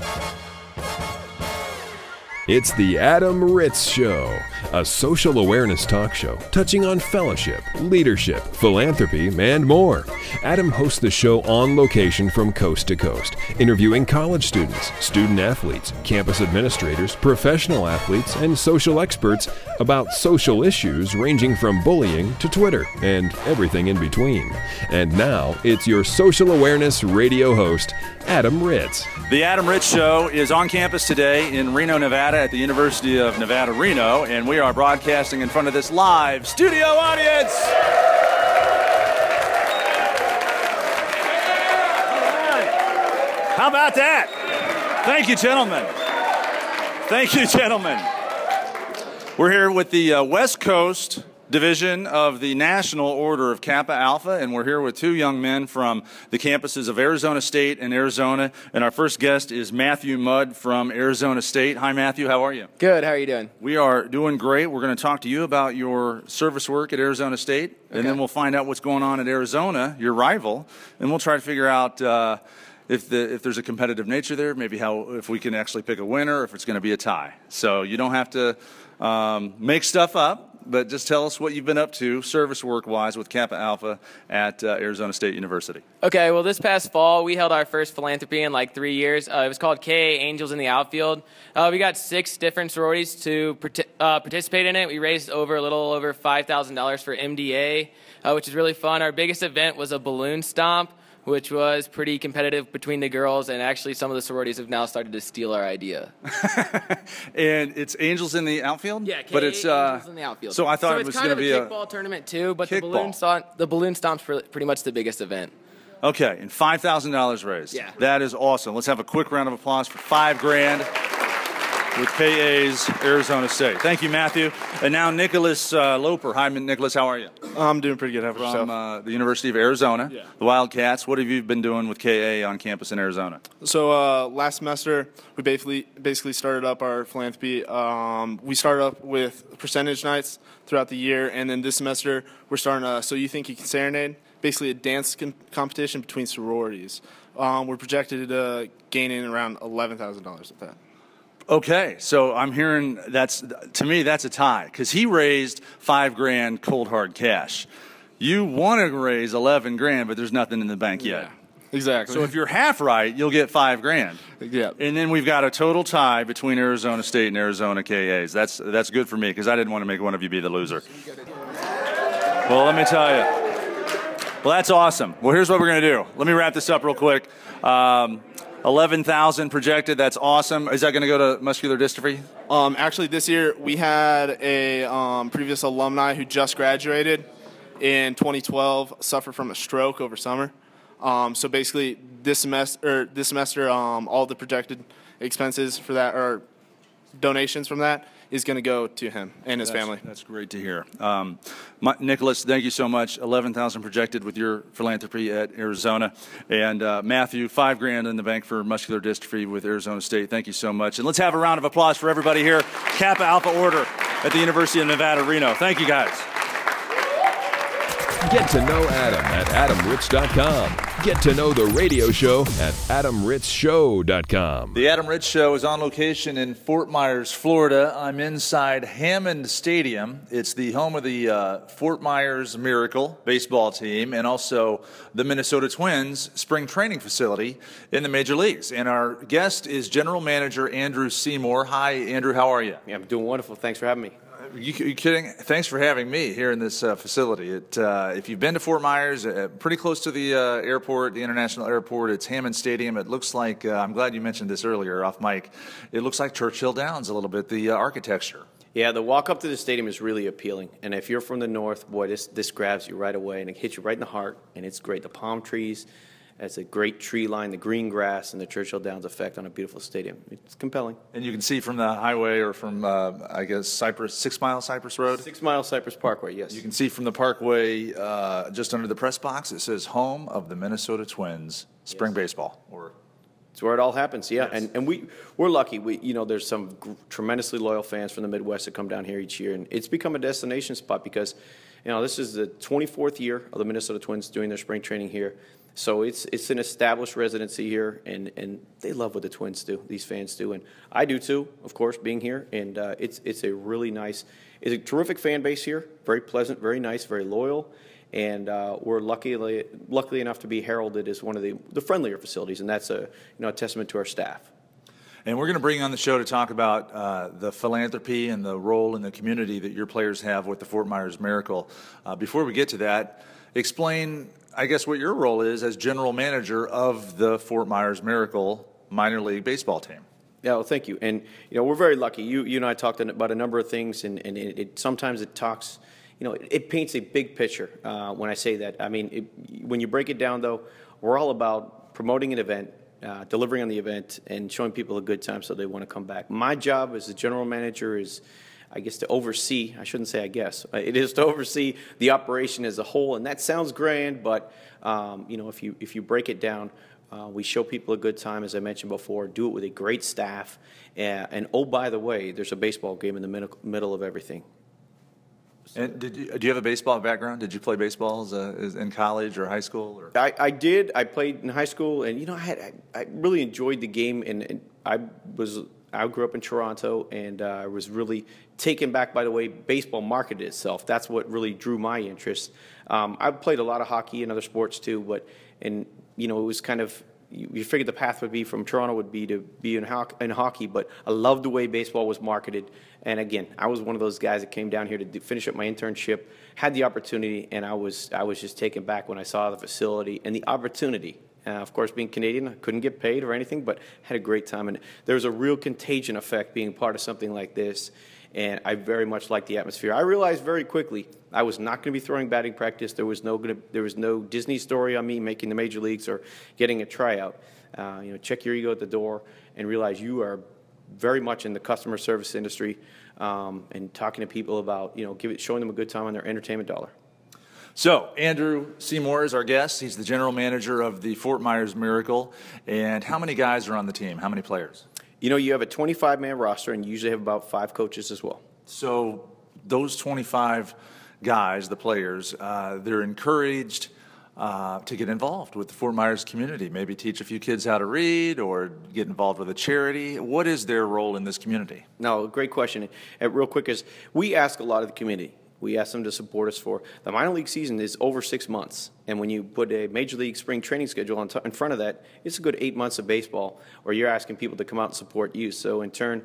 you it's the Adam Ritz Show, a social awareness talk show touching on fellowship, leadership, philanthropy, and more. Adam hosts the show on location from coast to coast, interviewing college students, student athletes, campus administrators, professional athletes, and social experts about social issues ranging from bullying to Twitter and everything in between. And now, it's your social awareness radio host, Adam Ritz. The Adam Ritz Show is on campus today in Reno, Nevada at the University of Nevada, Reno, and we are broadcasting in front of this live studio audience. How about that? Thank you, gentlemen. Thank you, gentlemen. We're here with the uh, West Coast division of the National Order of Kappa Alpha, and we're here with two young men from the campuses of Arizona State and Arizona. And our first guest is Matthew Mudd from Arizona State. Hi, Matthew. How are you? Good. How are you doing? We are doing great. We're going to talk to you about your service work at Arizona State, and then we'll find out what's going on at Arizona, your rival, and we'll try to figure out. Uh, if, the, if there's a competitive nature there, maybe how if we can actually pick a winner, if it's going to be a tie. So you don't have to um, make stuff up, but just tell us what you've been up to service work wise with Kappa Alpha at uh, Arizona State University. Okay. Well, this past fall we held our first philanthropy in like three years. Uh, it was called KA Angels in the Outfield. Uh, we got six different sororities to parti- uh, participate in it. We raised over a little over five thousand dollars for MDA, uh, which is really fun. Our biggest event was a balloon stomp. Which was pretty competitive between the girls, and actually, some of the sororities have now started to steal our idea. And it's Angels in the outfield. Yeah, but it's uh, Angels in the outfield. So I thought so it was going to be a a kickball tournament too, but the balloon stomp, the balloon stomp's pre- pretty much the biggest event. Okay, and five thousand dollars raised. Yeah. that is awesome. Let's have a quick round of applause for five grand with KA's Arizona State. Thank you, Matthew. And now Nicholas uh, Loper. Hi, Nicholas. How are you? I'm doing pretty good. How about? From uh, the University of Arizona, Yeah. the Wildcats. What have you been doing with KA on campus in Arizona? so uh, last semester, we basically basically started up our philanthropy. Um, we started up with percentage nights throughout the year, and then this semester we're starting. A, so you think you can serenade? Basically, a dance com- competition between sororities. Um, we're projected to gain in around eleven thousand dollars with that. Okay, so I'm hearing that's to me that's a tie because he raised five grand cold hard cash. You want to raise eleven grand, but there's nothing in the bank yet. Yeah, Exactly. So if you're half right, you'll get five grand. yeah. And then we've got a total tie between Arizona State and Arizona KAs. That's that's good for me because I didn't want to make one of you be the loser. Well, let me tell you. Well, that's awesome. Well, here's what we're going to do. Let me wrap this up real quick. Um, 11,000 projected. That's awesome. Is that going to go to muscular dystrophy? Um, actually, this year we had a um, previous alumni who just graduated in 2012 suffer from a stroke over summer. Um, so basically, this semester, or this semester, um, all the projected expenses for that or donations from that is going to go to him and his That's- family. That's great to hear. Um, my, Nicholas, thank you so much. Eleven thousand projected with your philanthropy at Arizona, and uh, Matthew, five grand in the bank for muscular dystrophy with Arizona State. Thank you so much, and let's have a round of applause for everybody here. Kappa Alpha Order at the University of Nevada, Reno. Thank you, guys. Get to know Adam at adamritz.com. Get to know the radio show at adamritzshow.com. The Adam Ritz Show is on location in Fort Myers, Florida. I'm inside Hammond Stadium. It's the home of the uh, Fort Myers Miracle baseball team and also the Minnesota Twins spring training facility in the major leagues. And our guest is General Manager Andrew Seymour. Hi, Andrew. How are you? Yeah, I'm doing wonderful. Thanks for having me. You, you kidding? Thanks for having me here in this uh, facility. It, uh, if you've been to Fort Myers, uh, pretty close to the uh, airport, the international airport, it's Hammond Stadium. It looks like, uh, I'm glad you mentioned this earlier off mic, it looks like Churchill Downs a little bit, the uh, architecture. Yeah, the walk up to the stadium is really appealing. And if you're from the north, boy, this, this grabs you right away and it hits you right in the heart. And it's great. The palm trees, it's a great tree line, the green grass, and the Churchill Downs effect on a beautiful stadium. It's compelling. And you can see from the highway or from, uh, I guess, Cypress, Six Mile Cypress Road. Six Mile Cypress Parkway, yes. You can see from the parkway, uh, just under the press box, it says home of the Minnesota Twins spring baseball. Or It's where it all happens, yeah. And, and we, we're lucky. We, you know, there's some gr- tremendously loyal fans from the Midwest that come down here each year. And it's become a destination spot because, you know, this is the 24th year of the Minnesota Twins doing their spring training here. So it's it's an established residency here, and, and they love what the Twins do. These fans do, and I do too, of course, being here. And uh, it's it's a really nice, it's a terrific fan base here. Very pleasant, very nice, very loyal, and uh, we're luckily luckily enough to be heralded as one of the, the friendlier facilities, and that's a you know a testament to our staff. And we're going to bring on the show to talk about uh, the philanthropy and the role in the community that your players have with the Fort Myers Miracle. Uh, before we get to that, explain, I guess, what your role is as general manager of the Fort Myers Miracle minor league baseball team. Yeah, well, thank you. And you know, we're very lucky. You, you and I talked about a number of things, and, and it, it sometimes it talks. You know, it, it paints a big picture uh, when I say that. I mean, it, when you break it down, though, we're all about promoting an event, uh, delivering on the event and showing people a good time so they want to come back. My job as a general manager is, I guess, to oversee, I shouldn't say I guess, uh, it is to oversee the operation as a whole. And that sounds grand, but, um, you know, if you, if you break it down, uh, we show people a good time, as I mentioned before, do it with a great staff. And, and oh, by the way, there's a baseball game in the middle, middle of everything. And did you, do you have a baseball background? Did you play baseball as a, as in college or high school? Or? I, I did. I played in high school, and you know, I had I, I really enjoyed the game, and, and, I was I grew up in Toronto, and uh, I was really taken back by the way baseball marketed itself. That's what really drew my interest. Um, I played a lot of hockey and other sports too, but and you know, it was kind of you, you figured the path would be from Toronto would be to be in, ho- in hockey, but I loved the way baseball was marketed. And again, I was one of those guys that came down here to do, finish up my internship, had the opportunity, and I was I was just taken back when I saw the facility and the opportunity. Uh, of course, being Canadian, I couldn't get paid or anything, but had a great time. And there was a real contagion effect being part of something like this and I very much liked the atmosphere. I realized very quickly I was not going to be throwing batting practice. There was no gonna, there was no Disney story on me making the major leagues or getting a tryout. Uh, you know, check your ego at the door and realize you are very much in the customer service industry um, and talking to people about you know give it, showing them a good time on their entertainment dollar. So, Andrew Seymour is our guest. He's the general manager of the Fort Myers Miracle. And how many guys are on the team? How many players? You know, you have a 25 man roster and you usually have about five coaches as well. So those 25 guys, the players, uh, they're encouraged uh, to get involved with the Fort Myers community. Maybe teach a few kids how to read or get involved with a charity. What is their role in this community? No, great question. And real quick is we ask a lot of the community. We ask them to support us for the minor league season is over six months, and when you put a major league spring training schedule t- in front of that, it's a good eight months of baseball. Where you're asking people to come out and support you. So in turn,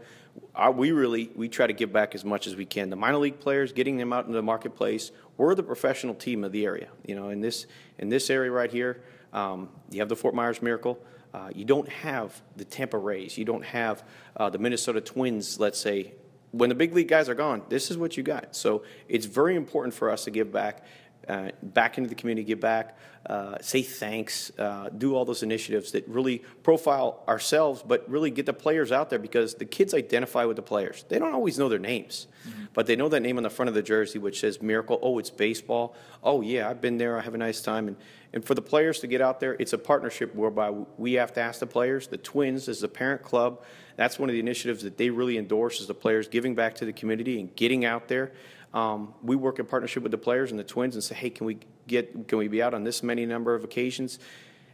our, we really we try to give back as much as we can. The minor league players, getting them out into the marketplace. We're the professional team of the area. You know, in this in this area right here, um, you have the Fort Myers Miracle. Uh, you don't have the Tampa Rays. You don't have uh, the Minnesota Twins, let's say, when the big league guys are gone, this is what you got. So it's very important for us to give back, uh, back into the community, give back, uh, say thanks, uh, do all those initiatives that really profile ourselves, but really get the players out there because the kids identify with the players. They don't always know their names, mm-hmm. but they know that name on the front of the jersey, which says Miracle. Oh, it's baseball. Oh, yeah, I've been there. I have a nice time. And, and for the players to get out there, it's a partnership whereby we have to ask the players. The Twins, as the parent club, that's one of the initiatives that they really endorse is the players giving back to the community and getting out there. Um, we work in partnership with the players and the Twins and say, hey, can we get can we be out on this many number of occasions?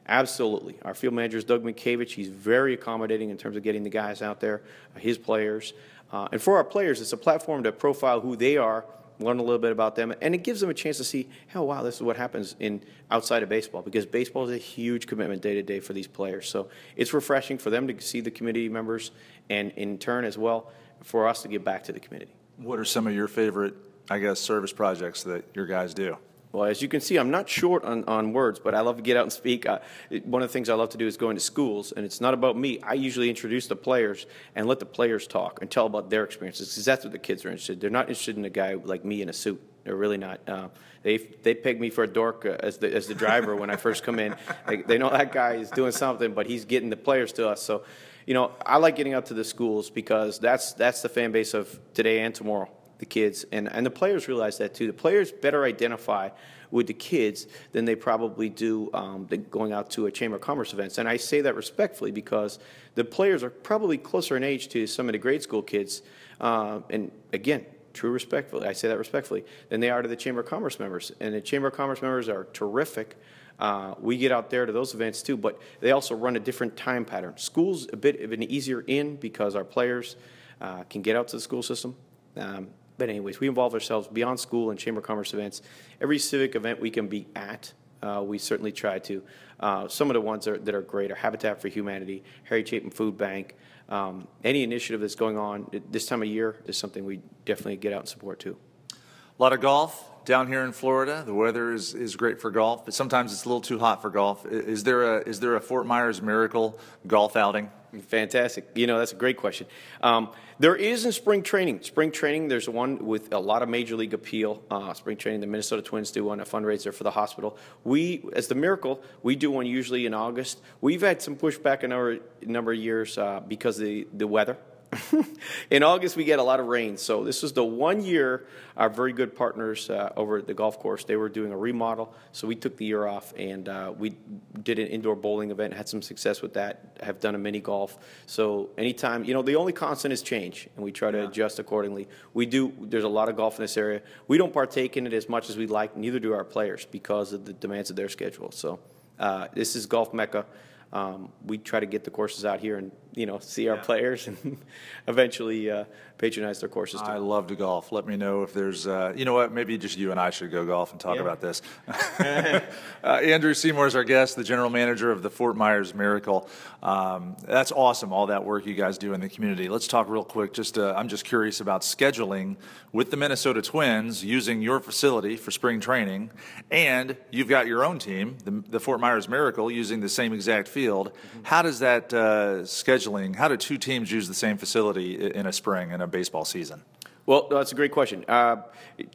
Absolutely. Our field manager is Doug Mientkiewicz. He's very accommodating in terms of getting the guys out there, uh, his players. Uh, and for our players, it's a platform to profile who they are learn a little bit about them, and it gives them a chance to see, oh wow, this is what happens in outside of baseball because baseball is a huge commitment day to day for these players. So it's refreshing for them to see the community members, and in turn as well for us to give back to the community. What are some of your favorite, I guess, service projects that your guys do? Well, as you can see, I'm not short on, on words, but I love to get out and speak. Uh, one of the things I love to do is go into schools, and it's not about me. I usually introduce the players and let the players talk and tell about their experiences because that's what the kids are interested. They're not interested in a guy like me in a suit. They're really not. Uh, they they peg me for a dork uh, as the as the driver when I first come in. They, they know that guy is doing something, but he's getting the players to us. So, you know, I like getting out to the schools because that's that's the fan base of today and tomorrow. The kids and and the players realize that too. The players better identify with the kids than they probably do um, going out to a Chamber of Commerce events. And I say that respectfully because the players are probably closer in age to some of the grade school kids. Uh, and again, true respectfully, I say that respectfully, than they are to the Chamber of Commerce members. And the Chamber of Commerce members are terrific. Uh, we get out there to those events too, but they also run a different time pattern. School's a bit of an easier in because our players uh, can get out to the school system. Um, but anyways, we involve ourselves beyond school and chamber of commerce events. Every civic event we can be at, uh, we certainly try to. Uh, some of the ones are, that are great are Habitat for Humanity, Harry Chapin Food Bank. Um, any initiative that's going on this time of year is something we definitely get out and support too. A lot of golf down here in Florida. The weather is, is great for golf, but sometimes it's a little too hot for golf. Is there a is there a Fort Myers Miracle golf outing? Fantastic. You know, that's a great question. Um, there is in spring training. Spring training, there's one with a lot of major league appeal. Uh, spring training, the Minnesota Twins do one, a fundraiser for the hospital. We, as the Miracle, we do one usually in August. We've had some pushback a number, number of years uh, because of the, the weather. in August, we get a lot of rain. So this was the one year our very good partners uh, over at the golf course, they were doing a remodel. So we took the year off and uh, we did an indoor bowling event, had some success with that, have done a mini golf. So anytime, you know, the only constant is change and we try to yeah. adjust accordingly. We do, there's a lot of golf in this area. We don't partake in it as much as we'd like, neither do our players because of the demands of their schedule. So uh, this is Golf Mecca. Um, we try to get the courses out here and you know see our players and eventually uh, patronize their courses. Too. I love to golf. Let me know if there's uh, you know what maybe just you and I should go golf and talk yeah. about this. uh, Andrew Seymour is our guest, the general manager of the Fort Myers Miracle. Um, that's awesome, all that work you guys do in the community. Let's talk real quick. Just uh, I'm just curious about scheduling with the Minnesota Twins using your facility for spring training, and you've got your own team, the, the Fort Myers Miracle, using the same exact field. Mm-hmm. How does that uh, schedule scheduling, how do two teams use the same facility in a spring in a baseball season? Well, that's a great question. Uh,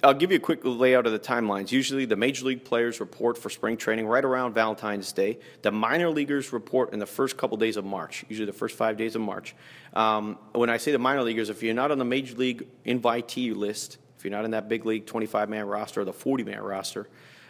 I'll give you a quick layout of the timelines. Usually, the major league players report for spring training right around Valentine's Day. The minor leaguers report in the first couple days of March, usually the first five days of March. Um, when I say the minor leaguers, if you're not on the major league invitee list, if you're not in that big league 25 man roster or the 40 man roster,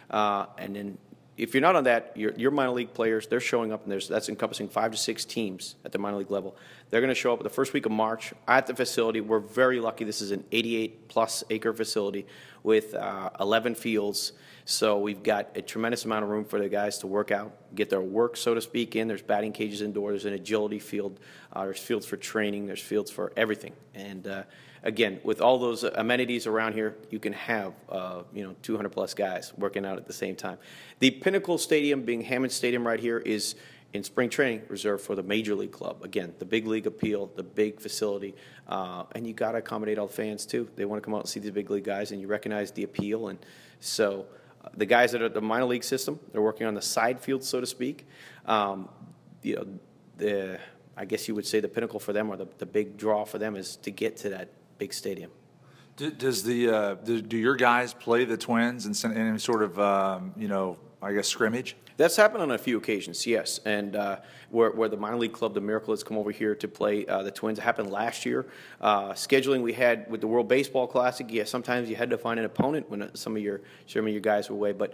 uh, and then if you're not on that, your, your minor league players, they're showing up, and there's, that's encompassing five to six teams at the minor league level. They're going to show up the first week of March at the facility. We're very lucky. This is an 88 plus acre facility with uh, 11 fields. So we've got a tremendous amount of room for the guys to work out, get their work, so to speak, in. There's batting cages indoors. There's an agility field. Uh, there's fields for training. There's fields for everything. And uh, again, with all those amenities around here, you can have uh, you know 200 plus guys working out at the same time. The Pinnacle Stadium, being Hammond Stadium right here, is in spring training reserved for the major league club. Again, the big league appeal, the big facility, uh, and you got to accommodate all the fans too. They want to come out and see these big league guys, and you recognize the appeal. And so, uh, the guys that are the minor league system, they're working on the side field, so to speak. Um, you know, the I guess you would say the pinnacle for them or the, the big draw for them is to get to that big stadium. Does the uh, do, do, your guys play the Twins in, in any sort of um, you know I guess scrimmage? That's happened on a few occasions, yes. And uh, where, where the minor league club, the Miracle, has come over here to play uh, the Twins. It happened last year. Uh, scheduling we had with the World Baseball Classic, yeah, sometimes you had to find an opponent when uh, some of your some of your guys were away. But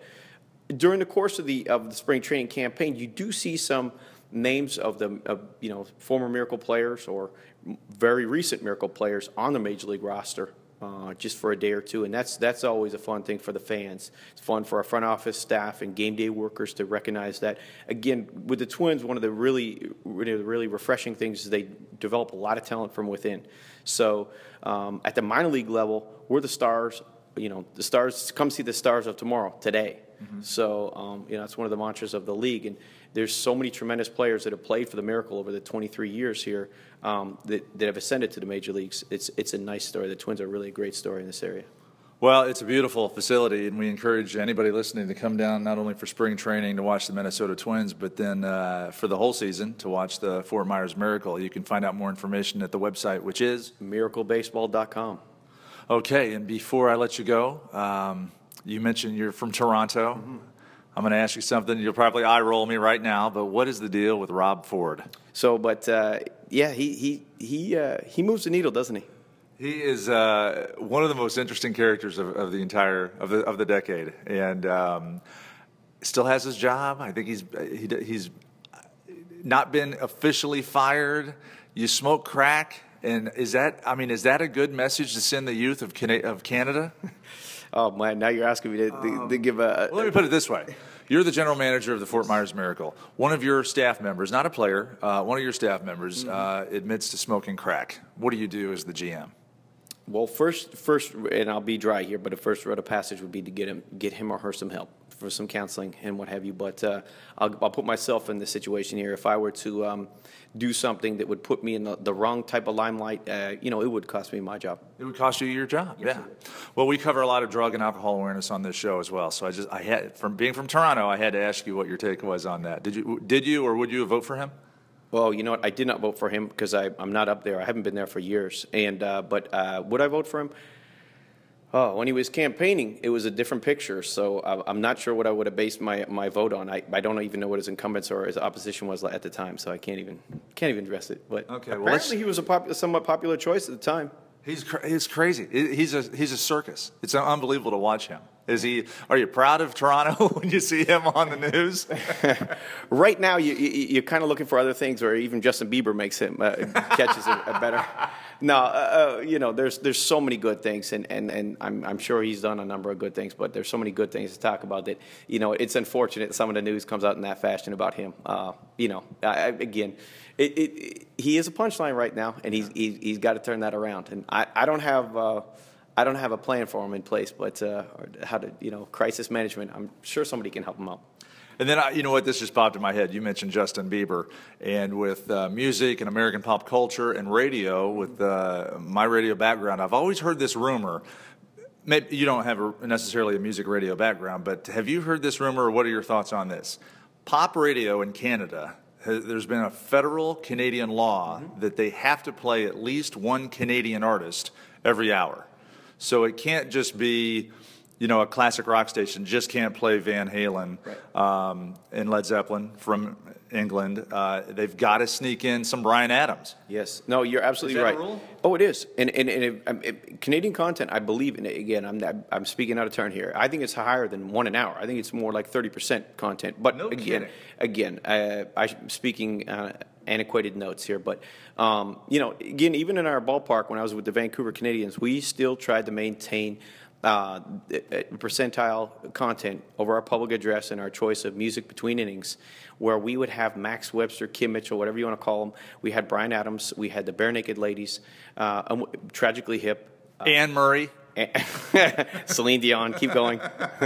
during the course of the of the spring training campaign, you do see some names of the of, you know former Miracle players or very recent Miracle players on the major league roster. Uh, just for a day or two, and that's that's always a fun thing for the fans. It's fun for our front office staff and game day workers to recognize that. Again, with the Twins, one of the really really, really refreshing things is they develop a lot of talent from within. So um, at the minor league level, we're the stars. You know, the stars come see the stars of tomorrow today. Mm-hmm. So um, you know, that's one of the mantras of the league, and there's so many tremendous players that have played for the Miracle over the 23 years here um, that, that have ascended to the major leagues. It's, it's a nice story. The Twins are really a great story in this area. Well, it's a beautiful facility, and we encourage anybody listening to come down not only for spring training to watch the Minnesota Twins, but then uh, for the whole season to watch the Fort Myers Miracle. You can find out more information at the website, which is miraclebaseball.com. Okay, and before I let you go, um, you mentioned you're from Toronto. Mm-hmm. I'm going to ask you something. You'll probably eye roll me right now, but what is the deal with Rob Ford? So, but uh, yeah, he he he uh, he moves the needle, doesn't he? He is uh, one of the most interesting characters of, of, the entire of the of the decade, and um, still has his job. I think he's he, he's not been officially fired. You smoke crack, and is that I mean, is that a good message to send the youth of of Canada? Oh man, now you're asking me to, to, to give a. Well, let me put it this way: You're the general manager of the Fort Myers Miracle. One of your staff members, not a player, uh, one of your staff members uh, admits to smoking crack. What do you do as the GM? Well, first, first, and I'll be dry here, but the first road of passage would be to get him, get him or her some help for some counseling and what have you. But uh, I'll, I'll put myself in the situation here. If I were to um, do something that would put me in the, the wrong type of limelight, uh, you know, it would cost me my job. It would cost you your job. yeah. Well, we cover a lot of drug and alcohol awareness on this show as well. So I just, I had, from being from Toronto, I had to ask you what your take was on that. Did you, did you, or would you vote for him? Well, you know what? I did not vote for him because I'm not up there. I haven't been there for years. And uh, but uh, would I vote for him? Oh, when he was campaigning, it was a different picture. So I- I'm not sure what I would have based my, my vote on. I, I don't even know what his incumbents or his opposition was at the time. So I can't even can't even address it. But Okay, well, let's- apparently he was a pop, somewhat popular choice at the time. He's, cra- he's crazy. He- He's a, he's a circus. It's unbelievable to watch him. Is he, are you proud of Toronto when you see him on the news? Right now, you, you, you're kind of looking for other things, or even Justin Bieber makes him uh, catches it a better. No, uh, uh, you know, there's there's so many good things, and, and, and I'm, I'm sure he's done a number of good things, but there's so many good things to talk about that, you know, it's unfortunate some of the news comes out in that fashion about him. Uh, you know, I, I- again, it, it, it, he is a punchline right now, and he's, he's, he's got to turn that around. And I, I don't have. I don't have a plan for them in place, but uh, how to, you know, crisis management. I'm sure somebody can help them out. And then, I, you know what, this just popped in my head. You mentioned Justin Bieber. And with uh, music and American pop culture and radio, with uh, my radio background, I've always heard this rumor. Maybe you don't have a, necessarily a music radio background, but have you heard this rumor or what are your thoughts on this? Pop radio in Canada, has, there's been a federal Canadian law that they have to play at least one Canadian artist every hour. So it can't just be, you know, a classic rock station just can't play Van Halen um, and Led Zeppelin from England. Uh, they've got to sneak in some Bryan Adams. Yes. No, you're absolutely that a right. rule? Oh, it is. And and, and it, um, it- Canadian content, I believe in it. Again, I'm I'm speaking out of turn here. I think it's higher than one an hour. I think it's more like 30% content. But No again, kidding. again, uh, I'm speaking uh, antiquated notes here, but um, you know, again, even in our ballpark when I was with the Vancouver Canadians, we still tried to maintain uh, uh, percentile content over our public address and our choice of music between innings, where we would have Max Webster, Kim Mitchell, whatever you want to call them. We had Bryan Adams, we had the Barenaked Ladies, uh, Tragically Hip. Anne Murray. Celine Dion, keep going.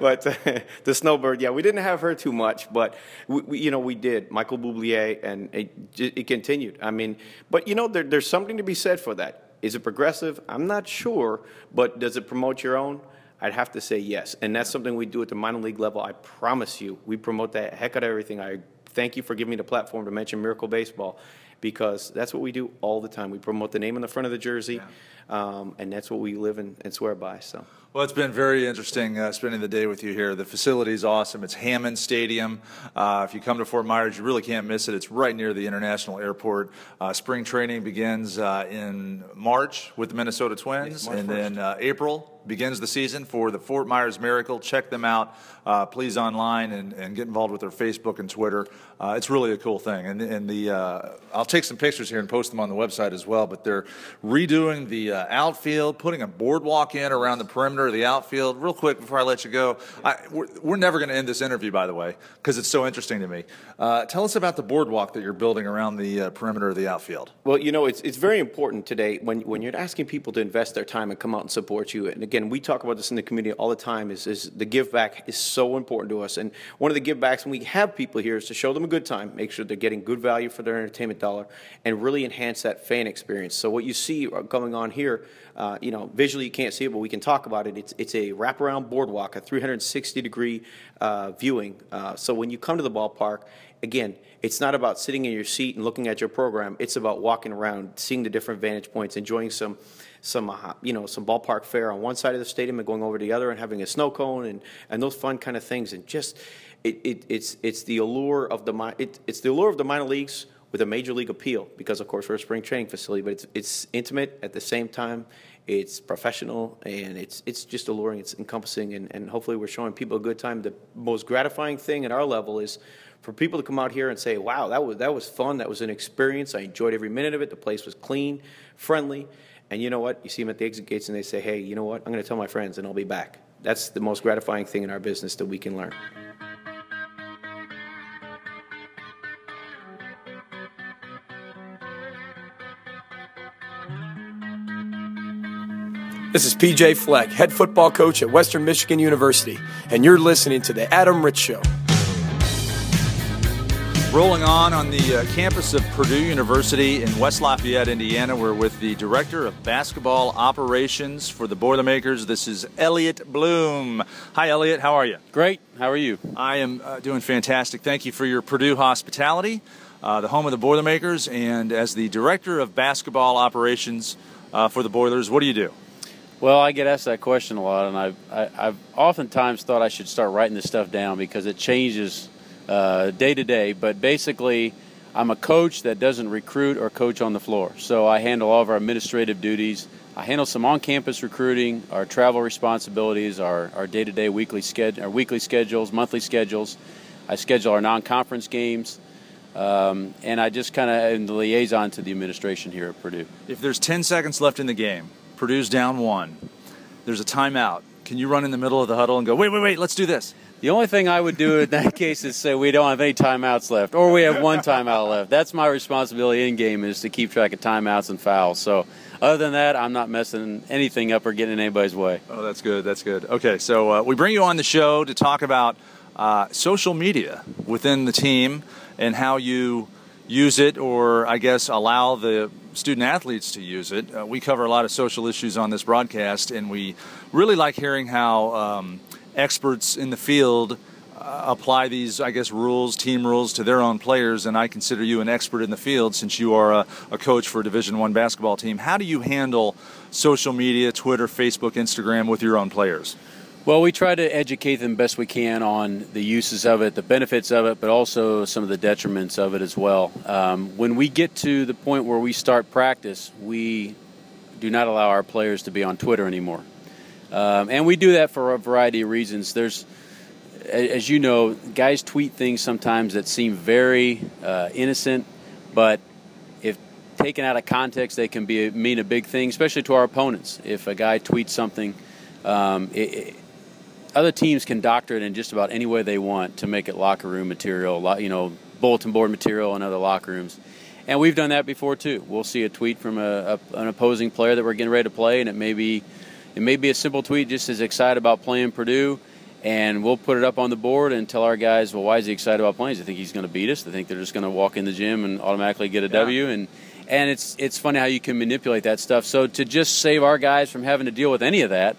but uh, the Snowbird, yeah, we didn't have her too much, but we, we, you know we did. Michael Bublé, and it, it continued. I mean, but you know there, there's something to be said for that. Is it progressive? I'm not sure, but does it promote your own? I'd have to say yes, and that's something we do at the minor league level. I promise you, we promote that heck out of everything. I thank you for giving me the platform to mention Miracle Baseball, because that's what we do all the time. We promote the name on the front of the jersey, um, and that's what we live and, and swear by. So. Well, it's been very interesting uh, spending the day with you here. The facility is awesome. It's Hammond Stadium. Uh, if you come to Fort Myers, you really can't miss it. It's right near the international airport. Uh, spring training begins uh, in March with the Minnesota Twins, and then uh, April begins the season for the Fort Myers Miracle. Check them out, uh, please, online and, and get involved with their Facebook and Twitter. Uh, it's really a cool thing. And, and the uh, I'll take some pictures here and post them on the website as well. But they're redoing the uh, outfield, putting a boardwalk in around the perimeter of the outfield. Real quick before I let you go, I, we're, we're never going to end this interview, by the way, because it's so interesting to me. Uh, tell us about the boardwalk that you're building around the uh, perimeter of the outfield. Well, you know, it's, it's very important today when, when you're asking people to invest their time and come out and support you. And again, we talk about this in the community all the time is, is the give back is so important to us. And one of the give backs when we have people here is to show them a good time, make sure they're getting good value for their entertainment dollar, and really enhance that fan experience. So what you see going on here, uh, you know, visually you can't see it, but we can talk about it. It's, it's a wraparound boardwalk, a 360 degree uh, viewing. Uh, so when you come to the ballpark, again, it's not about sitting in your seat and looking at your program. It's about walking around, seeing the different vantage points, enjoying some, some, uh, you know, some ballpark fare on one side of the stadium and going over to the other and having a snow cone and, and those fun kind of things. And just, it, it, it's, it's the allure of the, it, it's the allure of the minor leagues with a major league appeal because, of course, we're a spring training facility, but it's, it's intimate at the same time. It's professional and it's, it's just alluring. It's encompassing, and, and hopefully, we're showing people a good time. The most gratifying thing at our level is for people to come out here and say, "Wow, that was that was fun. That was an experience. I enjoyed every minute of it. The place was clean, friendly." And you know what? You see them at the exit gates, and they say, "Hey, you know what? I'm going to tell my friends, and I'll be back." That's the most gratifying thing in our business that we can learn. This is PJ Fleck, head football coach at Western Michigan University, and you're listening to The Adam Ritz Show. Rolling on on the uh, campus of Purdue University in West Lafayette, Indiana, we're with the director of basketball operations for the Boilermakers. This is Elliot Bloom. Hi, Elliot. How are you? Great. How are you? I am uh, doing fantastic. Thank you for your Purdue hospitality, uh, the home of the Boilermakers, and as the director of basketball operations uh, for the Boilers, what do you do? Well, I get asked that question a lot, and I've, I, I've oftentimes thought I should start writing this stuff down because it changes uh, day to day. But basically, I'm a coach that doesn't recruit or coach on the floor. So I handle all of our administrative duties. I handle some on-campus recruiting, our travel responsibilities, our, our day-to-day weekly schedule, our weekly schedules, monthly schedules. I schedule our non-conference games, um, and I just kind of am the liaison to the administration here at Purdue. If there's 10 seconds left in the game, Purdue's down one. There's a timeout. Can you run in the middle of the huddle and go, wait, wait, wait, let's do this? The only thing I would do in that case is say we don't have any timeouts left, or we have one timeout left. That's my responsibility in game is to keep track of timeouts and fouls. So, other than that, I'm not messing anything up or getting in anybody's way. Oh, that's good. That's good. Okay, so uh, we bring you on the show to talk about uh, social media within the team and how you use it, or I guess allow the student athletes to use it. Uh, we cover a lot of social issues on this broadcast, and we really like hearing how. Um, experts in the field uh, apply these, I guess, rules, team rules to their own players. And I consider you an expert in the field since you are a, a coach for a Division One basketball team. How do you handle social media, Twitter, Facebook, Instagram with your own players? Well, we try to educate them best we can on the uses of it, the benefits of it, but also some of the detriments of it as well. Um, when we get to the point where we start practice, we do not allow our players to be on Twitter anymore. Um, and we do that for a variety of reasons. There's, as you know, guys tweet things sometimes that seem very uh, innocent, but if taken out of context, they can be mean a big thing, especially to our opponents. If a guy tweets something, um, it, it, other teams can doctor it in just about any way they want to make it locker room material, you know, bulletin board material in other locker rooms. And we've done that before too. We'll see a tweet from a, a, an opposing player that we're getting ready to play, and it may be it may be a simple tweet, just as excited about playing Purdue, and we'll put it up on the board and tell our guys, well, why is he excited about playing? He think he's going to beat us? They think they're just going to walk in the gym and automatically get a yeah. W? And and it's it's funny how you can manipulate that stuff. So to just save our guys from having to deal with any of that,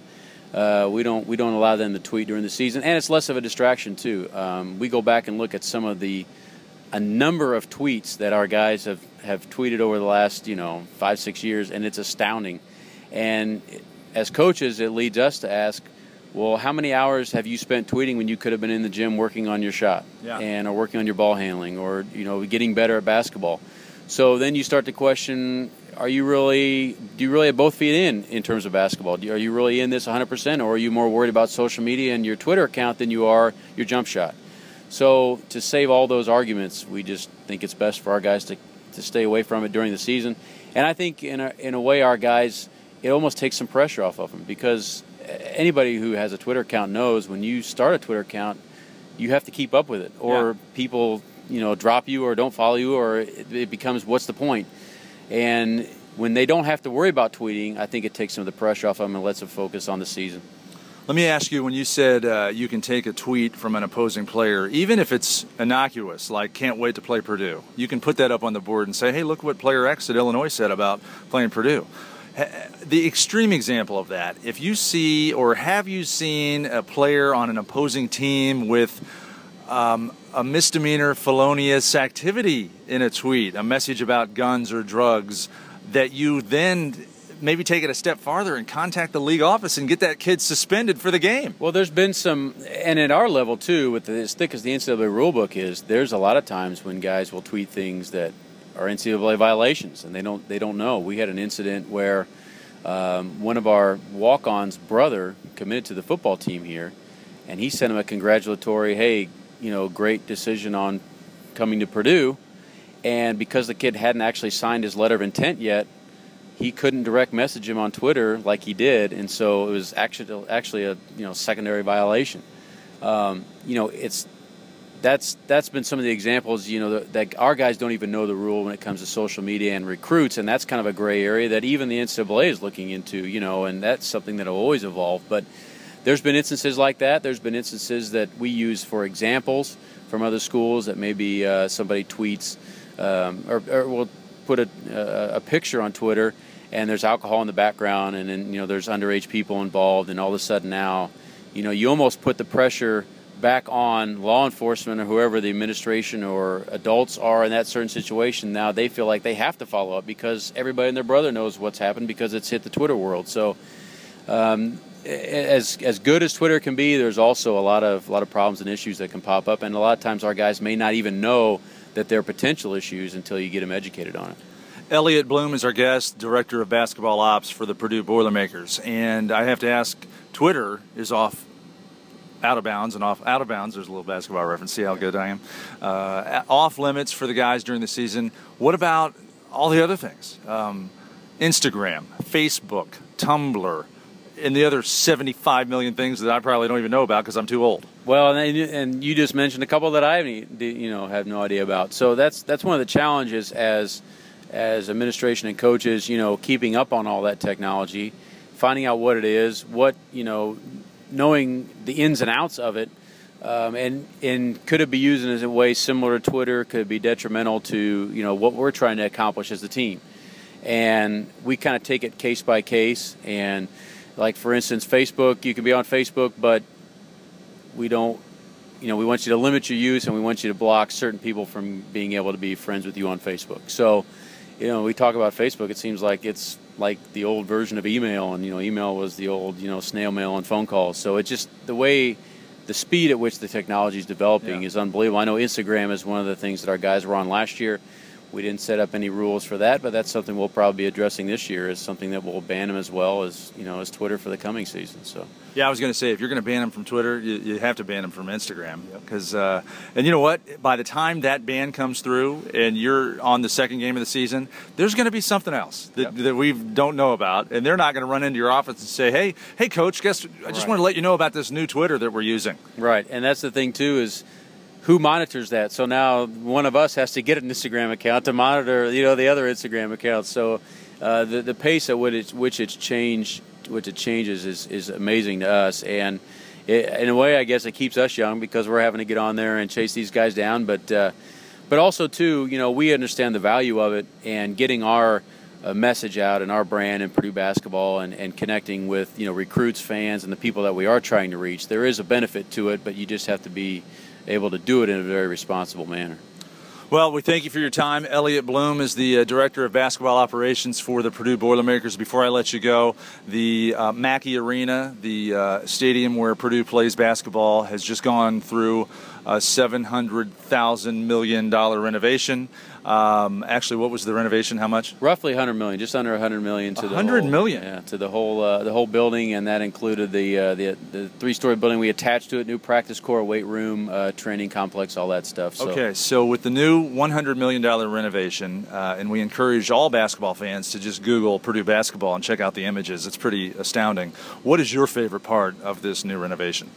uh, we don't we don't allow them to tweet during the season, and it's less of a distraction too. Um, we go back and look at some of the a number of tweets that our guys have have tweeted over the last you know five six years, and it's astounding. And as coaches, it leads us to ask, well, how many hours have you spent tweeting when you could have been in the gym working on your shot yeah. and or working on your ball handling or you know getting better at basketball? So then you start to question: Are you really? Do you really have both feet in in terms of basketball? Are you really in this 100%, or are you more worried about social media and your Twitter account than you are your jump shot? So to save all those arguments, we just think it's best for our guys to to stay away from it during the season. And I think in a, in a way, our guys it almost takes some pressure off of them because anybody who has a Twitter account knows when you start a Twitter account, you have to keep up with it, or yeah. people you know drop you or don't follow you, or it, it becomes what's the point? And when they don't have to worry about tweeting, I think it takes some of the pressure off them and lets them focus on the season. Let me ask you when you said uh, you can take a tweet from an opposing player, even if it's innocuous, like can't wait to play Purdue, you can put that up on the board and say, hey, look what player X at Illinois said about playing Purdue the extreme example of that, if you see or have you seen a player on an opposing team with um, a misdemeanor felonious activity in a tweet, a message about guns or drugs, that you then maybe take it a step farther and contact the league office and get that kid suspended for the game. Well, there's been some, and at our level too, with as thick as the NCAA rulebook is, there's a lot of times when guys will tweet things that are NCAA violations, and they don't they don't know. We had an incident where um, one of our walk-ons' brother committed to the football team here, and he sent him a congratulatory, "Hey, you know, great decision on coming to Purdue." And because the kid hadn't actually signed his letter of intent yet, he couldn't direct message him on Twitter like he did, and so it was actually actually a you know secondary violation. Um, you know, it's that's that's been some of the examples. You know that, that, our guys don't even know the rule when it comes to social media and recruits, and that's kind of a gray area that even the NCAA is looking into. You know, and that's something that will always evolve. But there's been instances like that. There's been instances that we use for examples from other schools that maybe uh, somebody tweets um, or, or will put a, a, picture on Twitter and there's alcohol in the background and then you know there's underage people involved and all of a sudden now you know you almost put the pressure back on law enforcement or whoever the administration or adults are in that certain situation now they feel like they have to follow up because everybody and their brother knows what's happened because it's hit the twitter world so um, as as good as Twitter can be, there's also a lot of a lot of problems and issues that can pop up, and a lot of times our guys may not even know that they're potential issues until you get them educated on it. Elliot Bloom is our guest, director of basketball ops for the Purdue Boilermakers, and I have to ask, Twitter is off out of bounds and off out of bounds. There's a little basketball reference. See how good I am. Uh, off limits for the guys during the season. What about all the other things? Um, Instagram, Facebook, Tumblr, and the other 75 million things that I probably don't even know about because I'm too old. Well, and, and you just mentioned a couple that I you know have no idea about. So that's that's one of the challenges as as administration and coaches, you know, keeping up on all that technology, finding out what it is, what you know, knowing the ins and outs of it, um, and and could it be used in a way similar to Twitter? Could it be detrimental to you know what we're trying to accomplish as a team? And we kind of take it case by case. And like for instance, Facebook, you can be on Facebook, but we don't. You know, we want you to limit your use, and we want you to block certain people from being able to be friends with you on Facebook. So, you know, we talk about Facebook. It seems like it's like the old version of email, and you know, email was the old you know snail mail and phone calls. So it's just the way, the speed at which the technology is developing yeah. is unbelievable. I know Instagram is one of the things that our guys were on last year. We didn't set up any rules for that, but that's something we'll probably be addressing this year. Is something that we'll ban them as well as you know as Twitter for the coming season. So yeah, I was going to say if you're going to ban them from Twitter, you, you, have to ban them from Instagram because yep. uh, and you know what? By the time that ban comes through and you're on the second game of the season, there's going to be something else that, yep. that we don't know about, and they're not going to run into your office and say, "Hey, hey, coach, guess I just right. want to let you know about this new Twitter that we're using." Right, and that's the thing too is who monitors that? So now one of us has to get an Instagram account to monitor, you know, the other Instagram accounts. So uh, the the pace at which it's, which it's changed, which it changes, is is amazing to us. And it, in a way, I guess it keeps us young because we're having to get on there and chase these guys down. But uh, but also too, you know, we understand the value of it and getting our uh, message out and our brand and Purdue basketball and, and connecting with you know recruits, fans, and the people that we are trying to reach. There is a benefit to it, but you just have to be able to do it in a very responsible manner. Well, we thank you for your time. Elliot Bloom is the uh, Director of Basketball Operations for the Purdue Boilermakers. Before I let you go, the uh, Mackey Arena, the uh, stadium where Purdue plays basketball, has just gone through a $700,000 million renovation. Um, actually, what was the renovation? How much? Roughly 100 million, just under 100 million to 100 the whole, million. Yeah, to the whole uh, the whole building, and that included the uh, the, the three story building we attached to it, new practice core, weight room, uh, training complex, all that stuff. So. Okay, so with the new 100 million dollar renovation, uh, and we encourage all basketball fans to just Google Purdue basketball and check out the images. It's pretty astounding. What is your favorite part of this new renovation?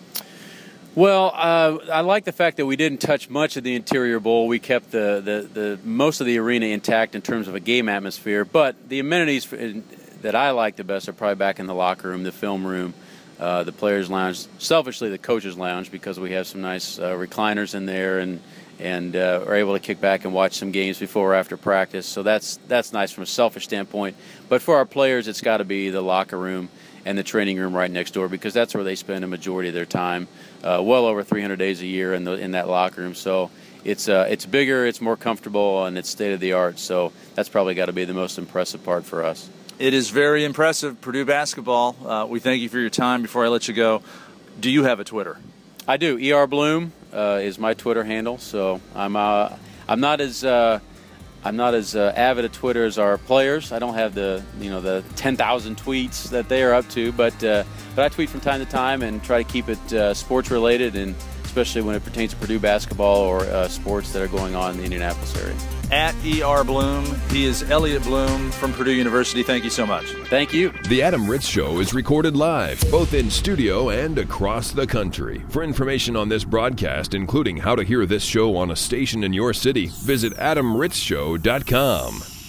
Well, uh, I like the fact that we didn't touch much of the interior bowl. We kept the, the, the most of the arena intact in terms of a game atmosphere. But the amenities that I like the best are probably back in the locker room, the film room, uh, the players' lounge. Selfishly, the coaches' lounge because we have some nice uh, recliners in there and and uh, are able to kick back and watch some games before or after practice. So that's that's nice from a selfish standpoint. But for our players, it's got to be the locker room and the training room right next door because that's where they spend a majority of their time, uh, well over 300 days a year in the in that locker room. So it's uh, it's bigger, it's more comfortable, and it's state of the art. So that's probably got to be the most impressive part for us. It is very impressive, Purdue basketball. Uh, we thank you for your time. Before I let you go, do you have a Twitter? I do. Er Bloom uh, is my Twitter handle. So I'm uh, I'm not as uh, I'm not as uh, avid a Twitter as our players. I don't have the you know the 10,000 tweets that they are up to, but uh, but I tweet from time to time and try to keep it uh, sports related, and especially when it pertains to Purdue basketball or uh, sports that are going on in the Indianapolis area. At ER Bloom. He is Elliot Bloom from Purdue University. Thank you so much. Thank you. The Adam Ritz Show is recorded live, both in studio and across the country. For information on this broadcast, including how to hear this show on a station in your city, visit adamritzshow.com.